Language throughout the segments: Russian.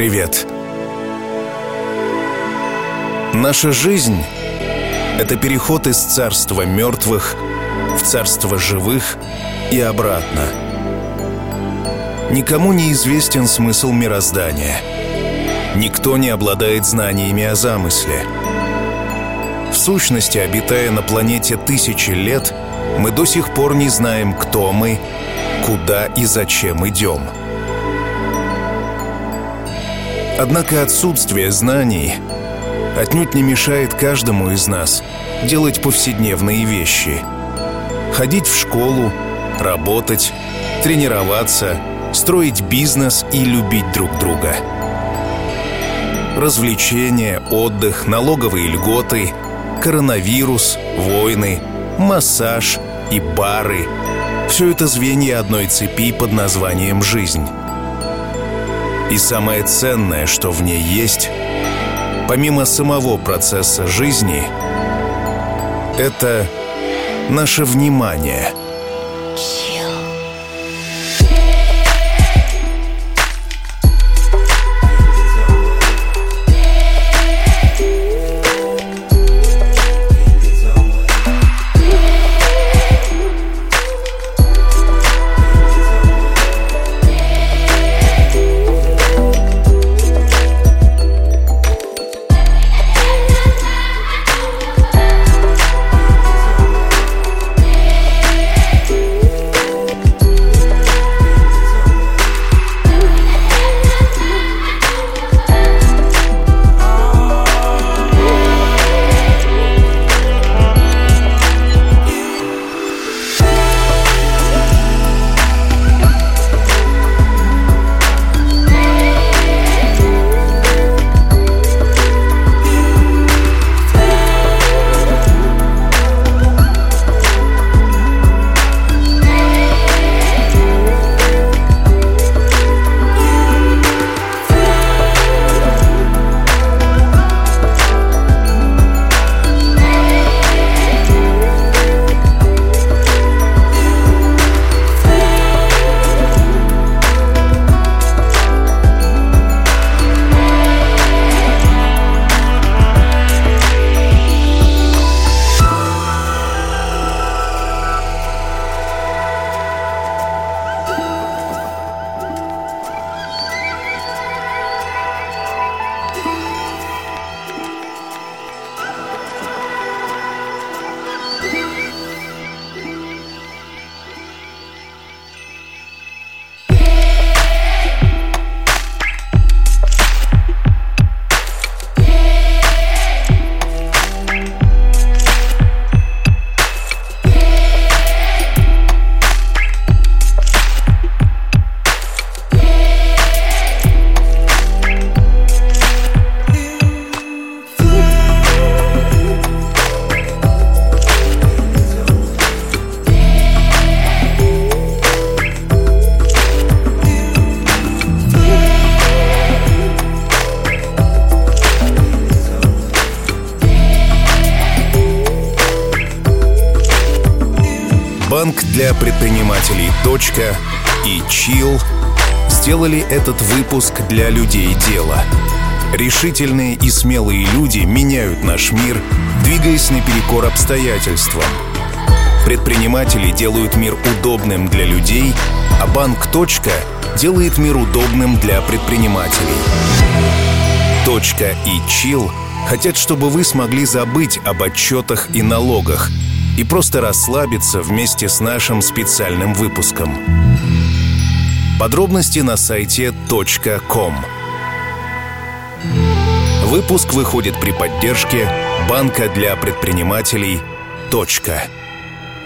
Привет. Наша жизнь — это переход из царства мертвых в царство живых и обратно. Никому не известен смысл мироздания. Никто не обладает знаниями о замысле. В сущности, обитая на планете тысячи лет, мы до сих пор не знаем, кто мы, куда и зачем идем. Однако отсутствие знаний отнюдь не мешает каждому из нас делать повседневные вещи. Ходить в школу, работать, тренироваться, строить бизнес и любить друг друга. Развлечения, отдых, налоговые льготы, коронавирус, войны, массаж и бары — все это звенья одной цепи под названием «жизнь». И самое ценное, что в ней есть, помимо самого процесса жизни, это наше внимание — предпринимателей «Точка» и «Чил» сделали этот выпуск для людей дела. Решительные и смелые люди меняют наш мир, двигаясь наперекор обстоятельствам. Предприниматели делают мир удобным для людей, а банк «Точка» делает мир удобным для предпринимателей. «Точка» и «Чил» хотят, чтобы вы смогли забыть об отчетах и налогах – и просто расслабиться вместе с нашим специальным выпуском. Подробности на сайте .com. Выпуск выходит при поддержке Банка для предпринимателей.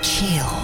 Chill.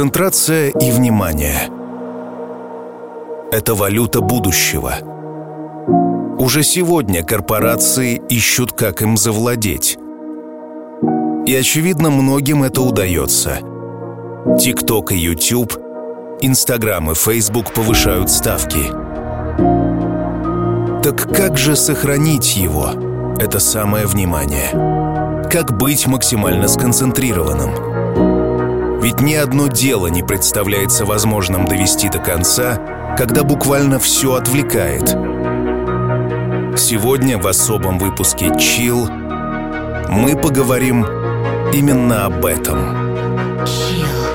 Концентрация и внимание – это валюта будущего. Уже сегодня корпорации ищут, как им завладеть. И, очевидно, многим это удается. TikTok и YouTube, Instagram и Facebook повышают ставки. Так как же сохранить его, это самое внимание? Как быть максимально сконцентрированным? Ведь ни одно дело не представляется возможным довести до конца, когда буквально все отвлекает. Сегодня в особом выпуске Chill мы поговорим именно об этом. ты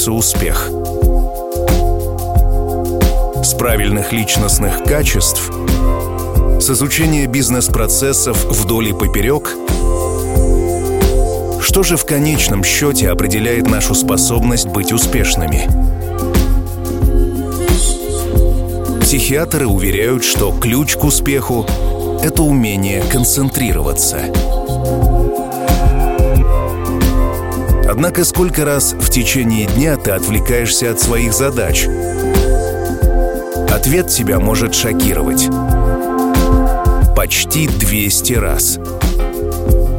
начинается успех? С правильных личностных качеств? С изучения бизнес-процессов вдоль и поперек? Что же в конечном счете определяет нашу способность быть успешными? Психиатры уверяют, что ключ к успеху — это умение концентрироваться — Однако сколько раз в течение дня ты отвлекаешься от своих задач? Ответ тебя может шокировать. Почти 200 раз.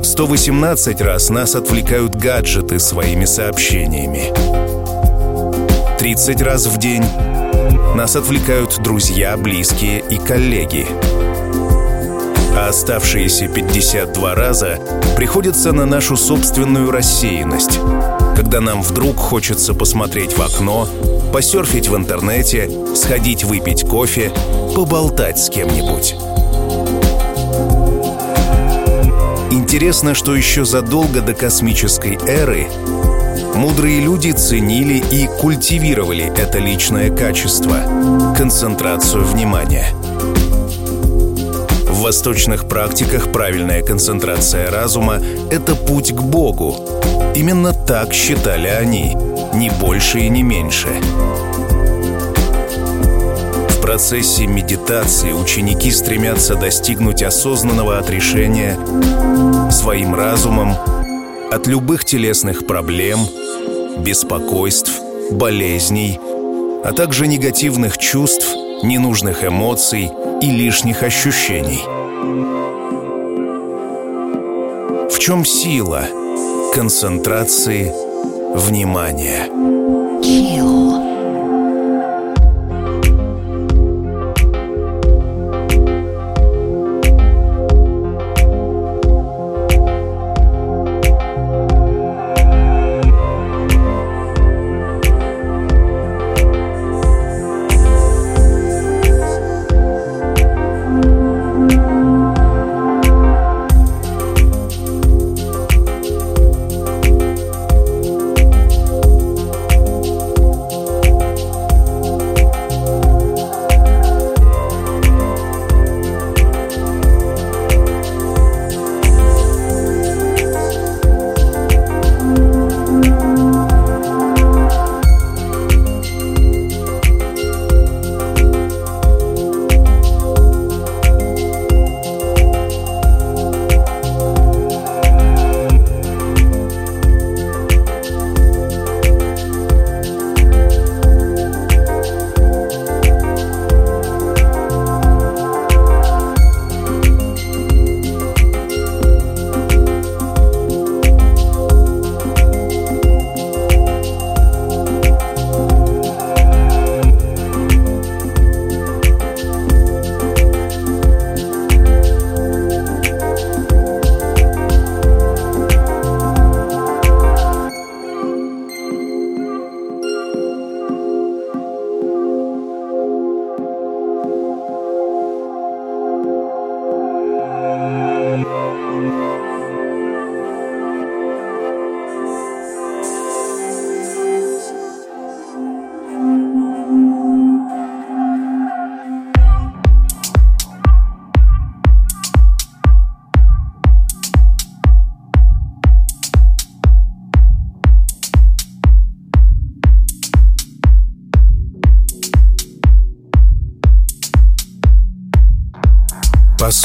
118 раз нас отвлекают гаджеты своими сообщениями. 30 раз в день нас отвлекают друзья, близкие и коллеги а оставшиеся 52 раза приходятся на нашу собственную рассеянность, когда нам вдруг хочется посмотреть в окно, посерфить в интернете, сходить выпить кофе, поболтать с кем-нибудь. Интересно, что еще задолго до космической эры мудрые люди ценили и культивировали это личное качество — концентрацию внимания — в восточных практиках правильная концентрация разума — это путь к Богу. Именно так считали они, ни больше и не меньше. В процессе медитации ученики стремятся достигнуть осознанного отрешения своим разумом от любых телесных проблем, беспокойств, болезней, а также негативных чувств, ненужных эмоций и лишних ощущений. В чем сила концентрации внимания? По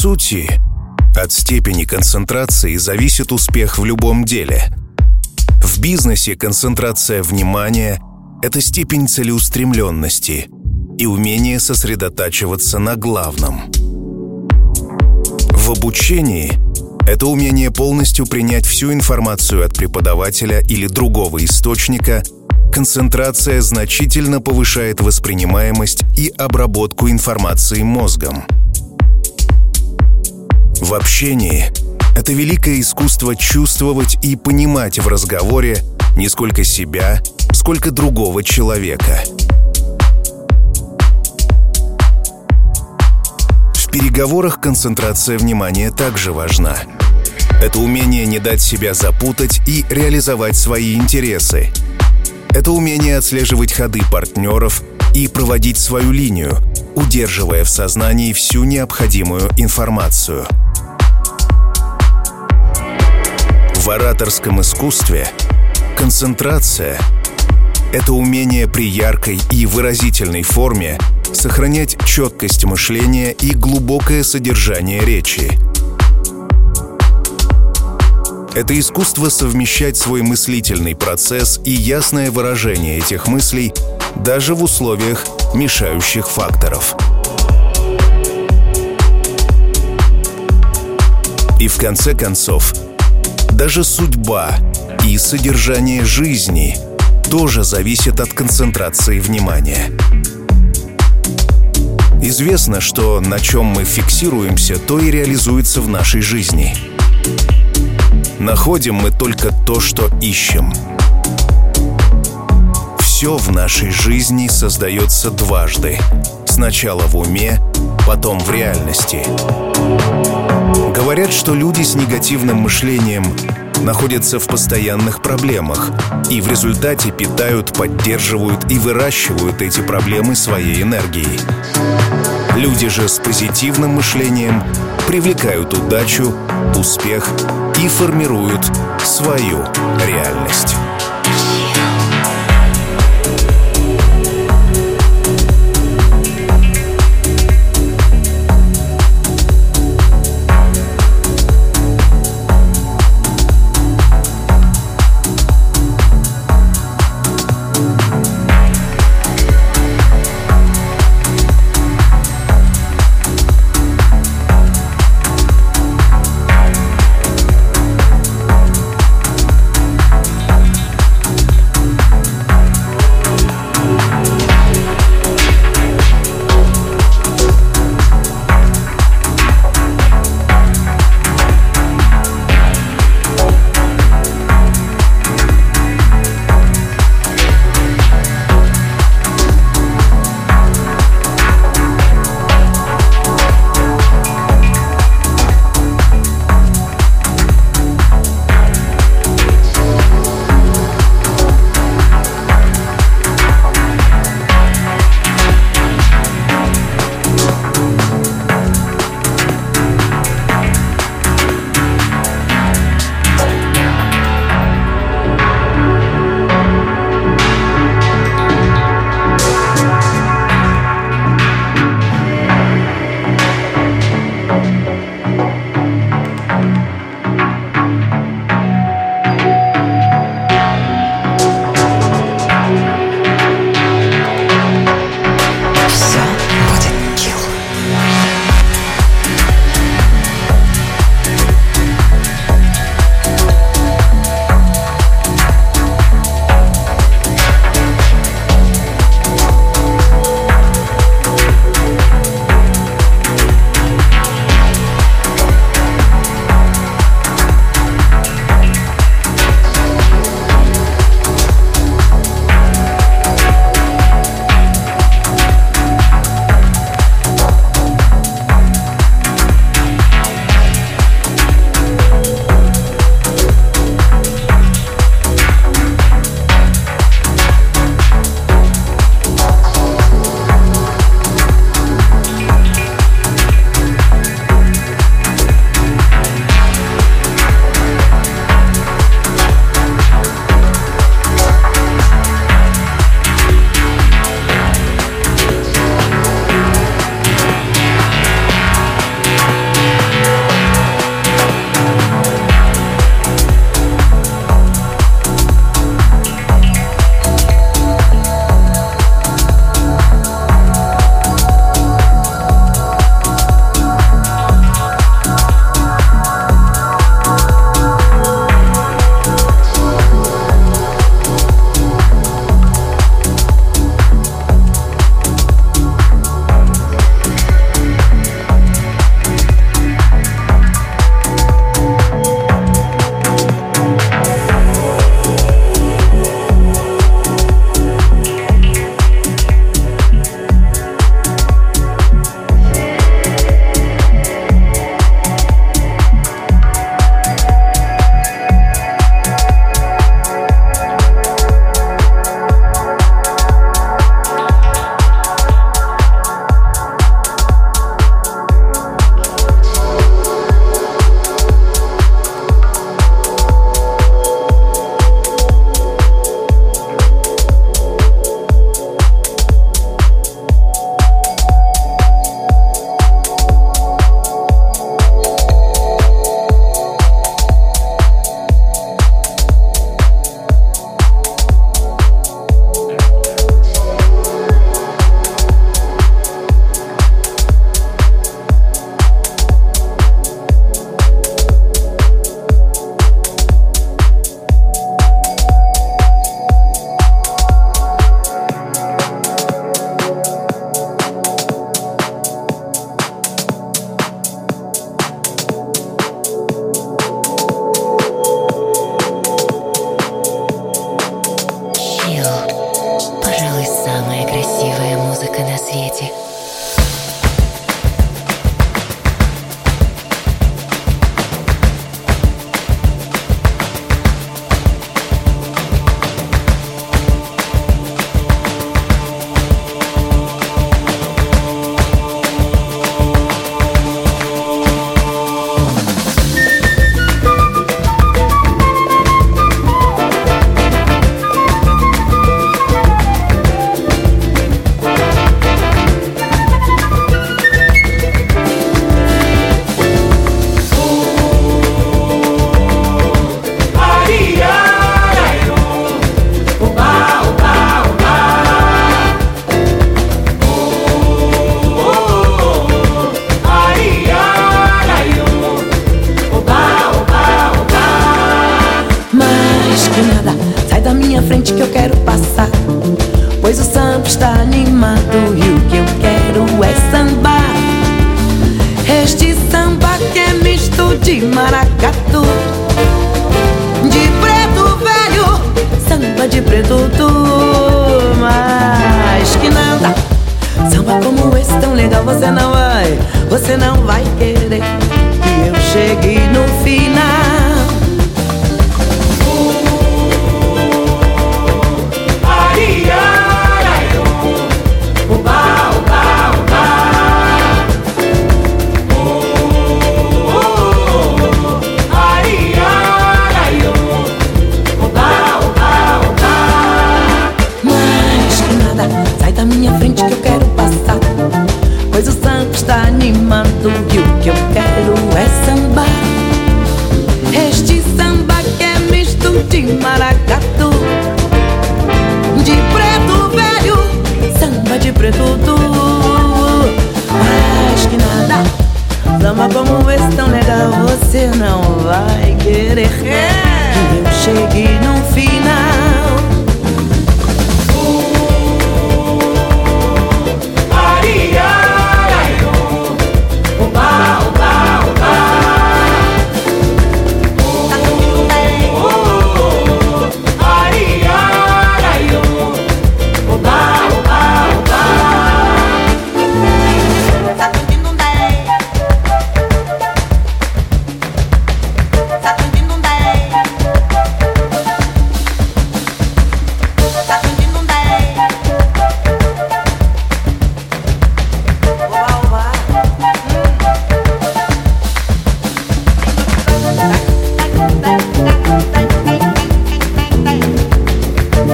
сути, от степени концентрации зависит успех в любом деле. В бизнесе концентрация внимания — это степень целеустремленности и умение сосредотачиваться на главном. В обучении — это умение полностью принять всю информацию от преподавателя или другого источника — концентрация значительно повышает воспринимаемость и обработку информации мозгом. В общении это великое искусство чувствовать и понимать в разговоре не сколько себя, сколько другого человека. В переговорах концентрация внимания также важна. Это умение не дать себя запутать и реализовать свои интересы. Это умение отслеживать ходы партнеров и проводить свою линию, удерживая в сознании всю необходимую информацию – В ораторском искусстве концентрация — это умение при яркой и выразительной форме сохранять четкость мышления и глубокое содержание речи. Это искусство совмещать свой мыслительный процесс и ясное выражение этих мыслей даже в условиях мешающих факторов. И в конце концов — даже судьба и содержание жизни тоже зависит от концентрации внимания. Известно, что на чем мы фиксируемся, то и реализуется в нашей жизни. Находим мы только то, что ищем. Все в нашей жизни создается дважды. Сначала в уме, потом в реальности. Говорят, что люди с негативным мышлением находятся в постоянных проблемах и в результате питают, поддерживают и выращивают эти проблемы своей энергией. Люди же с позитивным мышлением привлекают удачу, успех и формируют свою реальность. Maracatu. De preto velho, samba de preto tu. Mas que nada, samba como esse tão legal você não vai, você não vai querer. E eu cheguei no final. De maracatu, de preto velho, samba de preto tu. Mais que nada, samba como esse tão legal você não vai querer. E eu cheguei no final.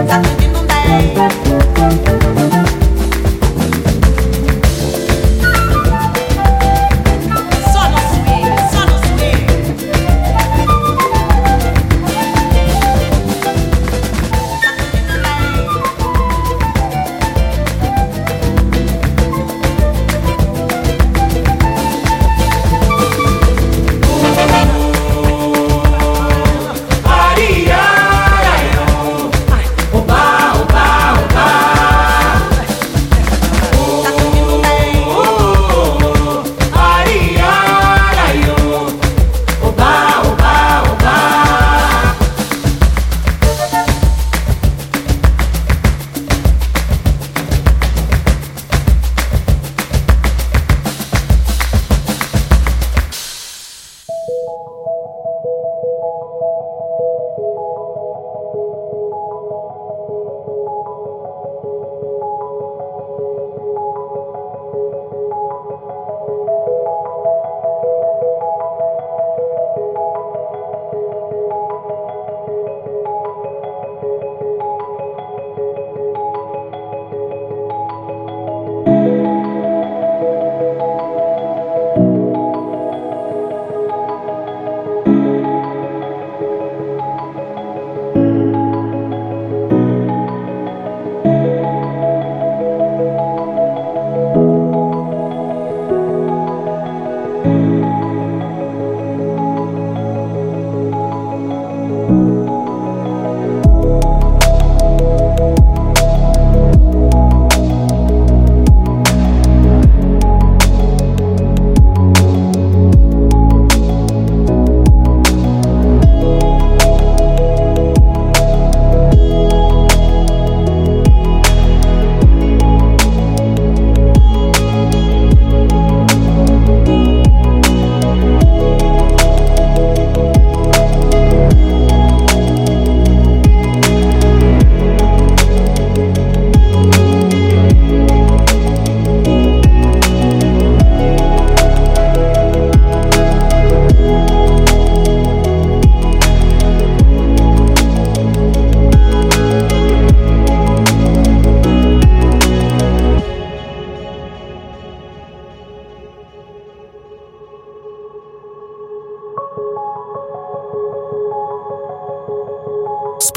está 人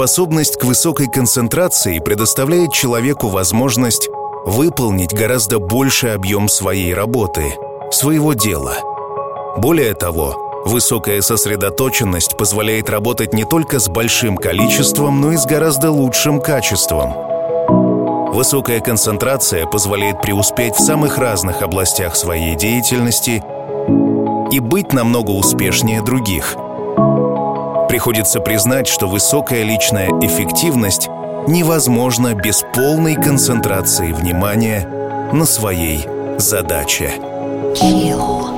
Способность к высокой концентрации предоставляет человеку возможность выполнить гораздо больший объем своей работы, своего дела. Более того, высокая сосредоточенность позволяет работать не только с большим количеством, но и с гораздо лучшим качеством. Высокая концентрация позволяет преуспеть в самых разных областях своей деятельности и быть намного успешнее других. Приходится признать, что высокая личная эффективность невозможна без полной концентрации внимания на своей задаче. Chill.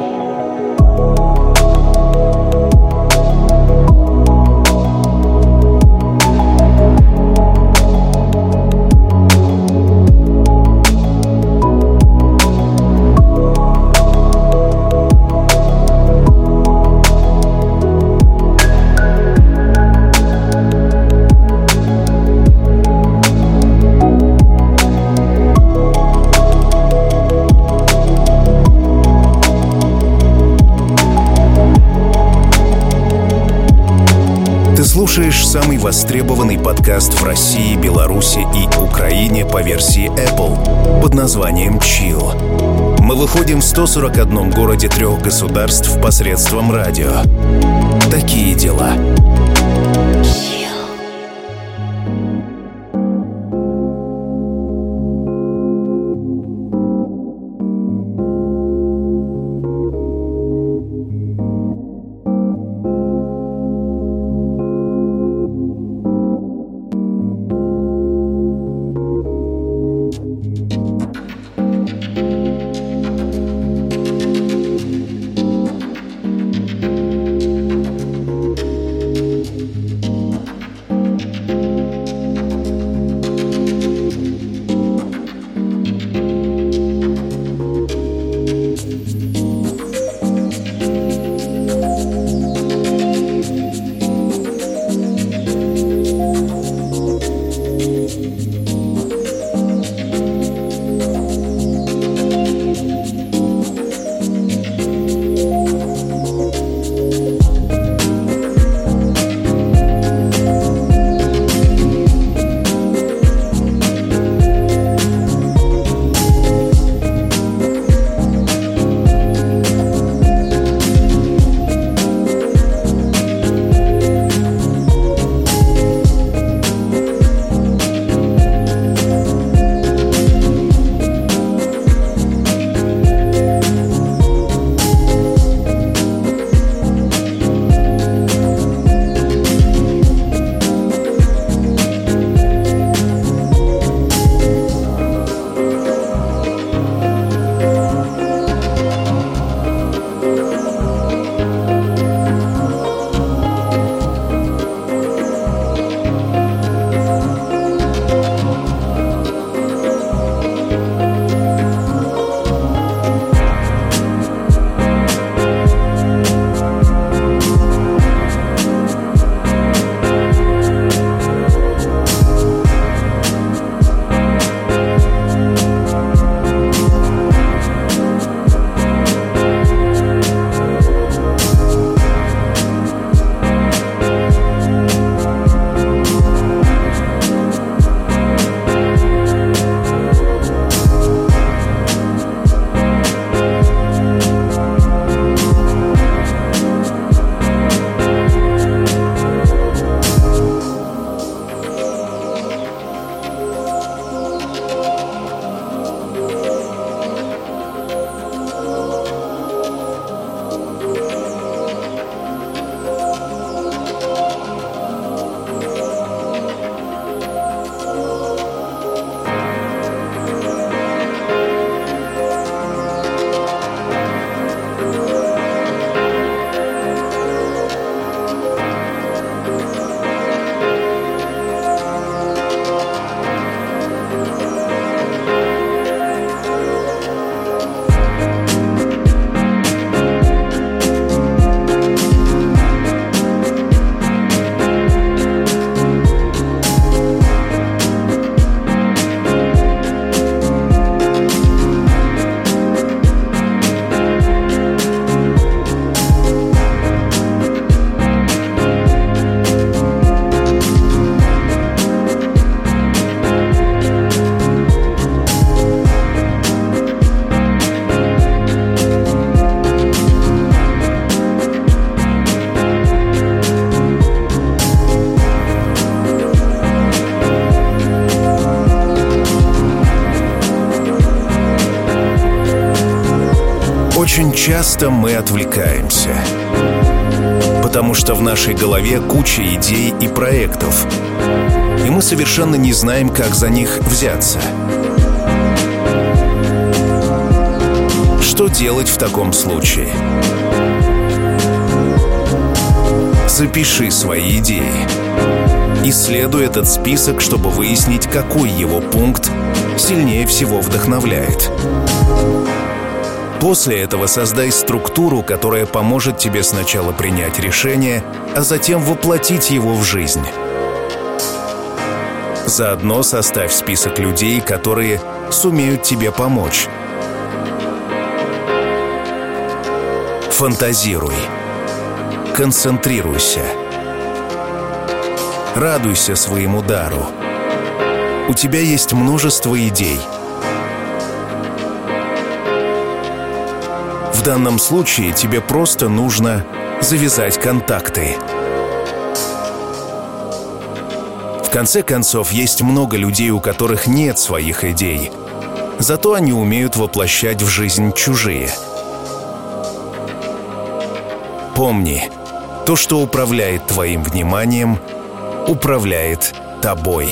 Слушаешь самый востребованный подкаст в России, Беларуси и Украине по версии Apple под названием Chill. Мы выходим в 141 городе трех государств посредством радио. Такие дела. Очень часто мы отвлекаемся. Потому что в нашей голове куча идей и проектов. И мы совершенно не знаем, как за них взяться. Что делать в таком случае? Запиши свои идеи. Исследуй этот список, чтобы выяснить, какой его пункт сильнее всего вдохновляет. После этого создай структуру, которая поможет тебе сначала принять решение, а затем воплотить его в жизнь. Заодно составь список людей, которые сумеют тебе помочь. Фантазируй. Концентрируйся. Радуйся своему дару. У тебя есть множество идей. Данном случае тебе просто нужно завязать контакты. В конце концов, есть много людей, у которых нет своих идей. Зато они умеют воплощать в жизнь чужие – Помни, то, что управляет твоим вниманием, управляет тобой.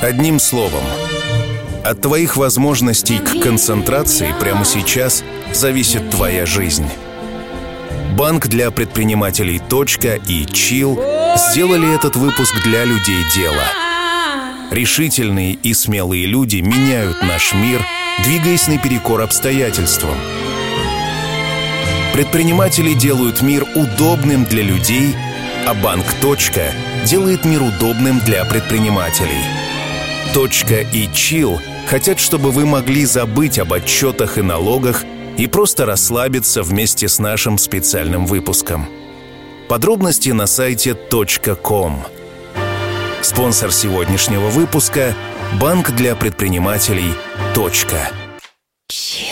Одним словом, от твоих возможностей к концентрации прямо сейчас зависит твоя жизнь. Банк для предпринимателей «Точка» и «Чил» сделали этот выпуск для людей дела. Решительные и смелые люди меняют наш мир, двигаясь наперекор обстоятельствам. Предприниматели делают мир удобным для людей, а банк «Точка» делает мир удобным для предпринимателей – и Чил хотят, чтобы вы могли забыть об отчетах и налогах и просто расслабиться вместе с нашим специальным выпуском. Подробности на сайте .com. Спонсор сегодняшнего выпуска – банк для предпринимателей «Точка». Говорят,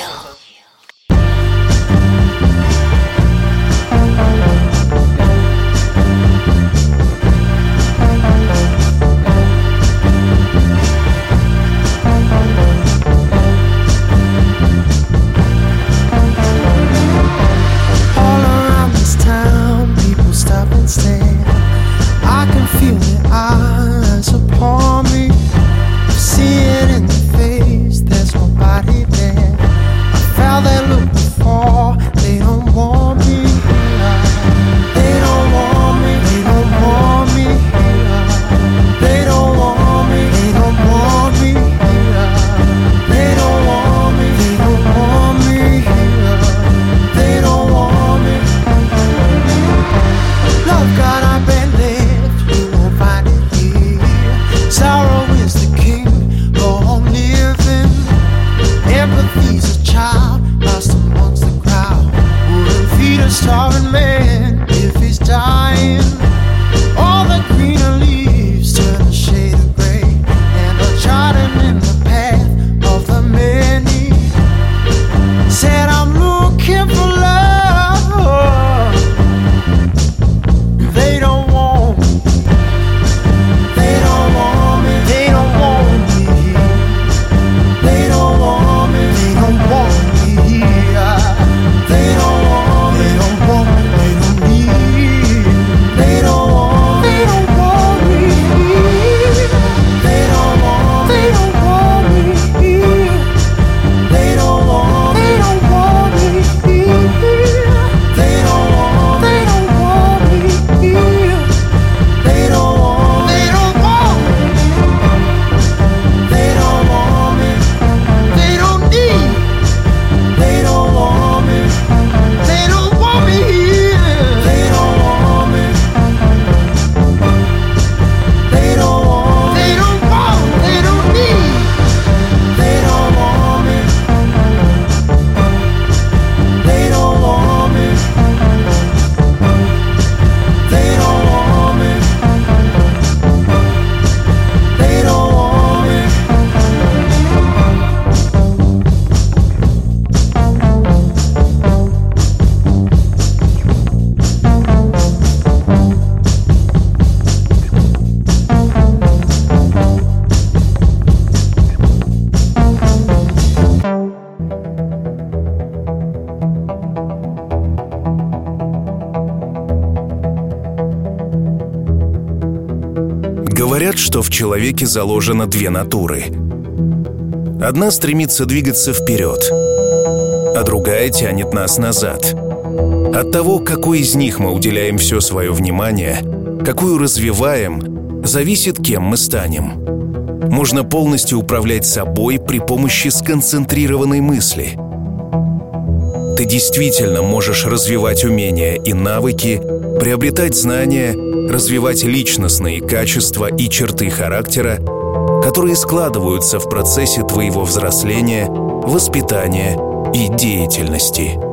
что в человеке заложено две натуры. Одна стремится двигаться вперед, а другая тянет нас назад. От того, какой из них мы уделяем все свое внимание, какую развиваем, зависит, кем мы станем. Можно полностью управлять собой при помощи сконцентрированной мысли. Ты действительно можешь развивать умения и навыки, приобретать знания, развивать личностные качества и черты характера, которые складываются в процессе твоего взросления, воспитания и деятельности.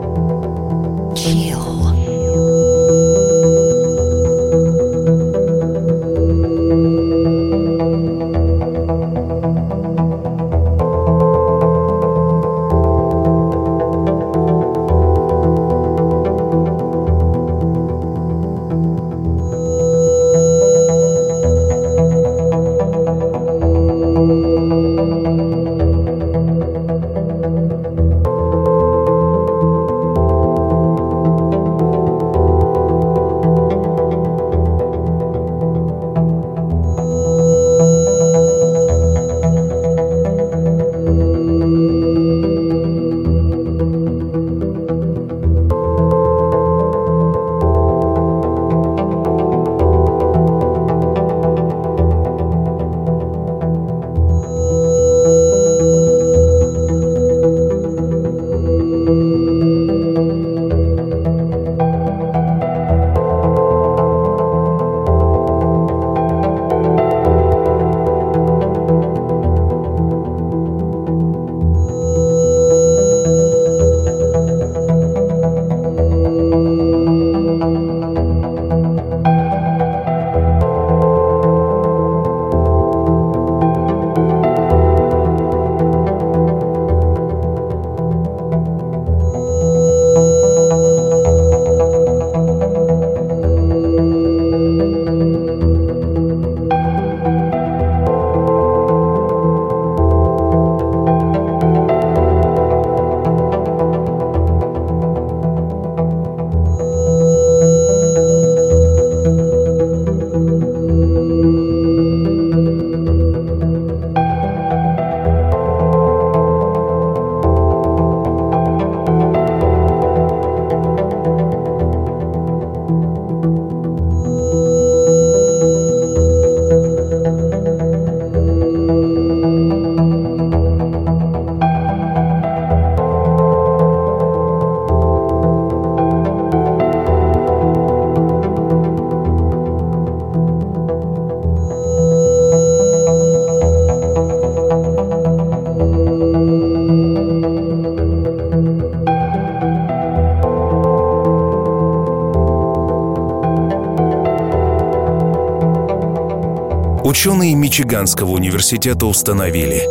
Ученые Мичиганского университета установили,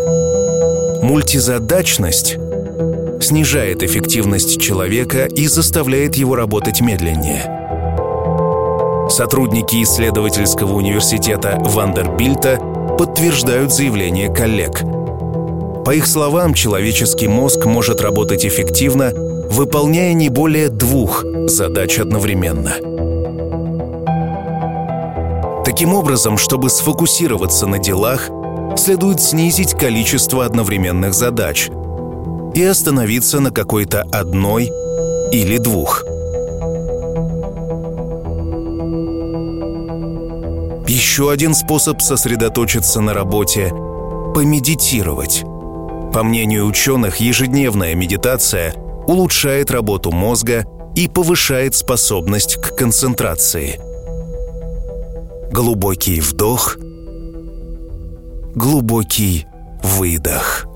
мультизадачность снижает эффективность человека и заставляет его работать медленнее. Сотрудники исследовательского университета Вандербильта подтверждают заявление коллег. По их словам, человеческий мозг может работать эффективно, выполняя не более двух задач одновременно – Таким образом, чтобы сфокусироваться на делах, следует снизить количество одновременных задач и остановиться на какой-то одной или двух. Еще один способ сосредоточиться на работе – помедитировать. По мнению ученых, ежедневная медитация улучшает работу мозга и повышает способность к концентрации – Глубокий вдох, глубокий выдох.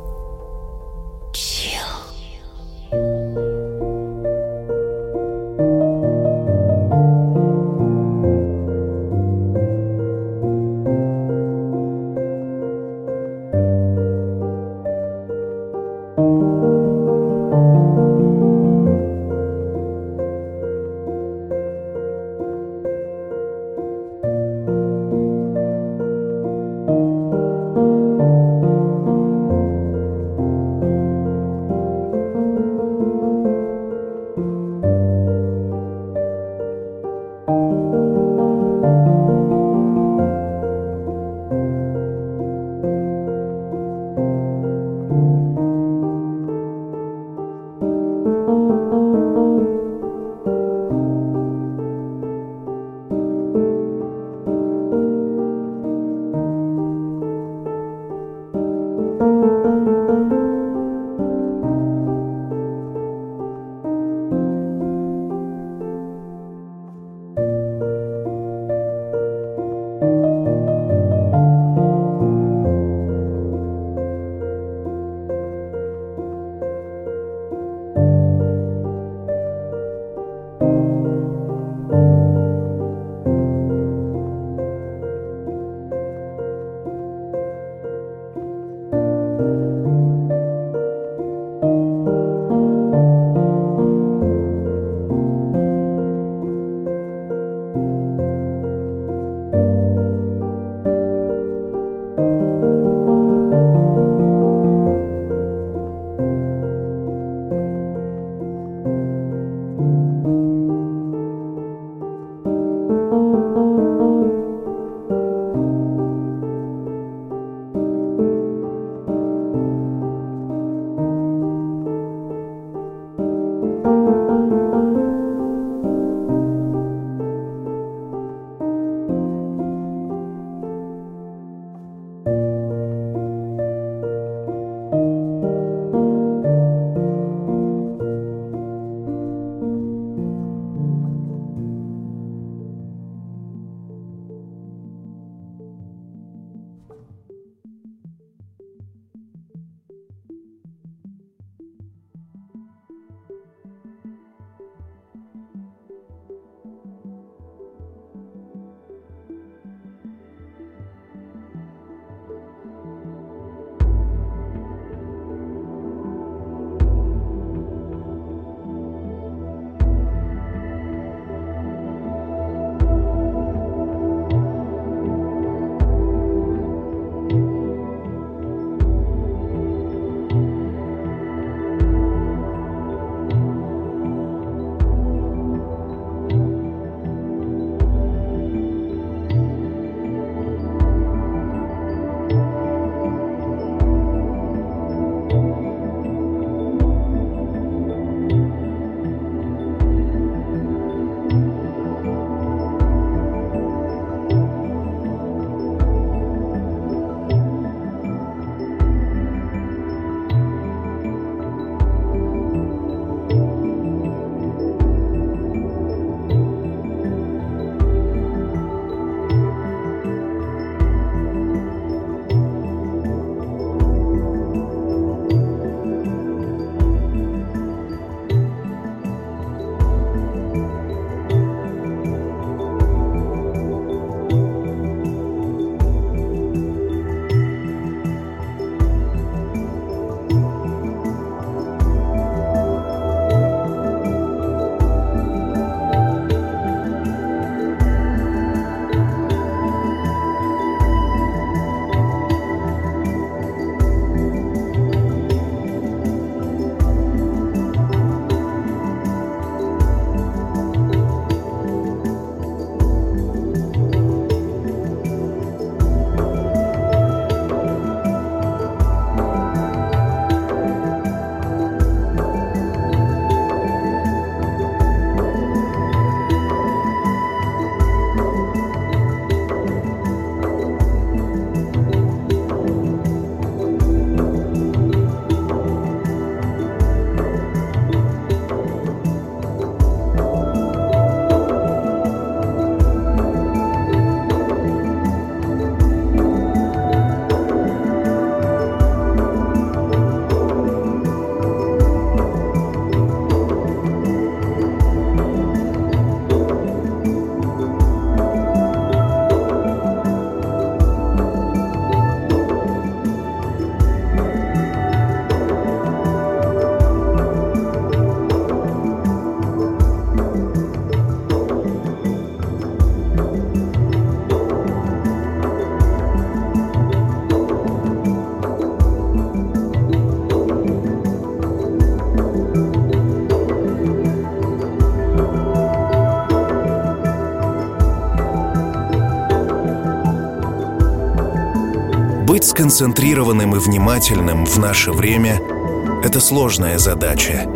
Быть сконцентрированным и внимательным в наше время — это сложная задача.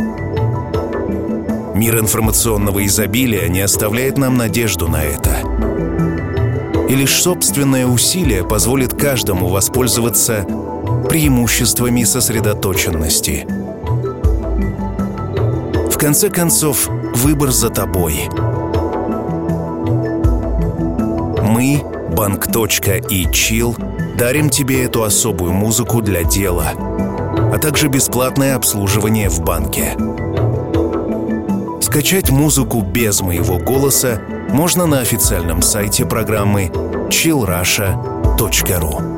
Мир информационного изобилия не оставляет нам надежду на это. И лишь собственное усилие позволит каждому воспользоваться преимуществами сосредоточенности. В конце концов, выбор за тобой. Мы, Банк. Дарим тебе эту особую музыку для дела, а также бесплатное обслуживание в банке. Скачать музыку без моего голоса можно на официальном сайте программы chillrusha.ru.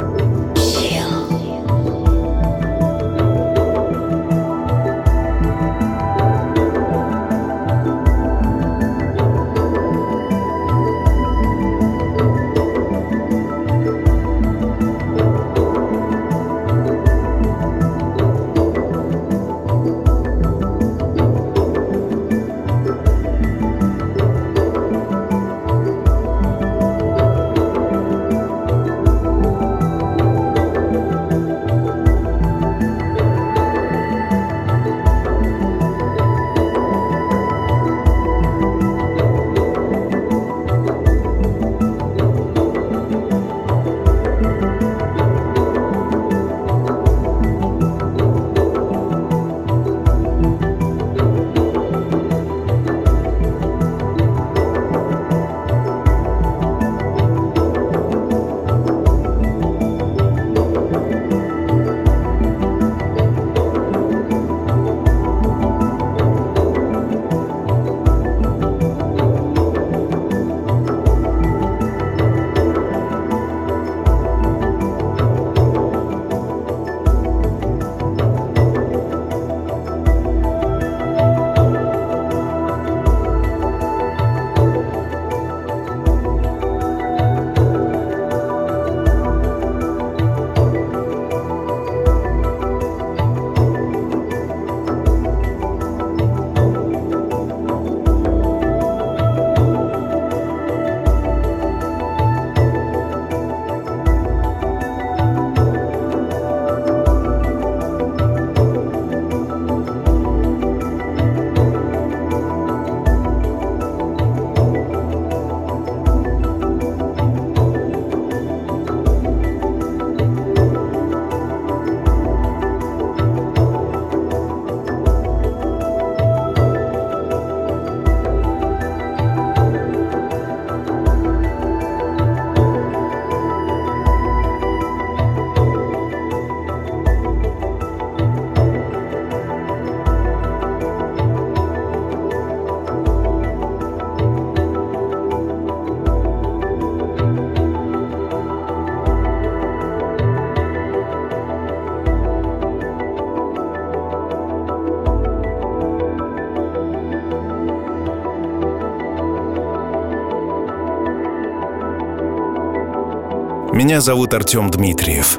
Меня зовут Артем Дмитриев.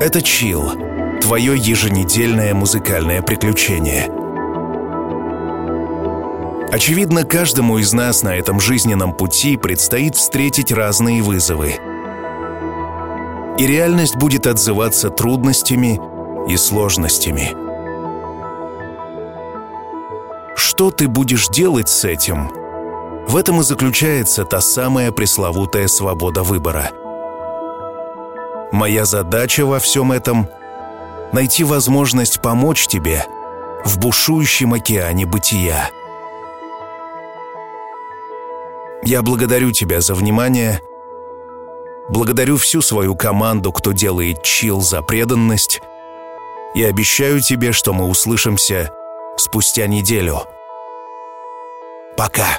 Это «Чил» — твое еженедельное музыкальное приключение. Очевидно, каждому из нас на этом жизненном пути предстоит встретить разные вызовы. И реальность будет отзываться трудностями и сложностями. Что ты будешь делать с этим? В этом и заключается та самая пресловутая свобода выбора — Моя задача во всем этом — найти возможность помочь тебе в бушующем океане бытия. Я благодарю тебя за внимание, благодарю всю свою команду, кто делает чил за преданность, и обещаю тебе, что мы услышимся спустя неделю. Пока.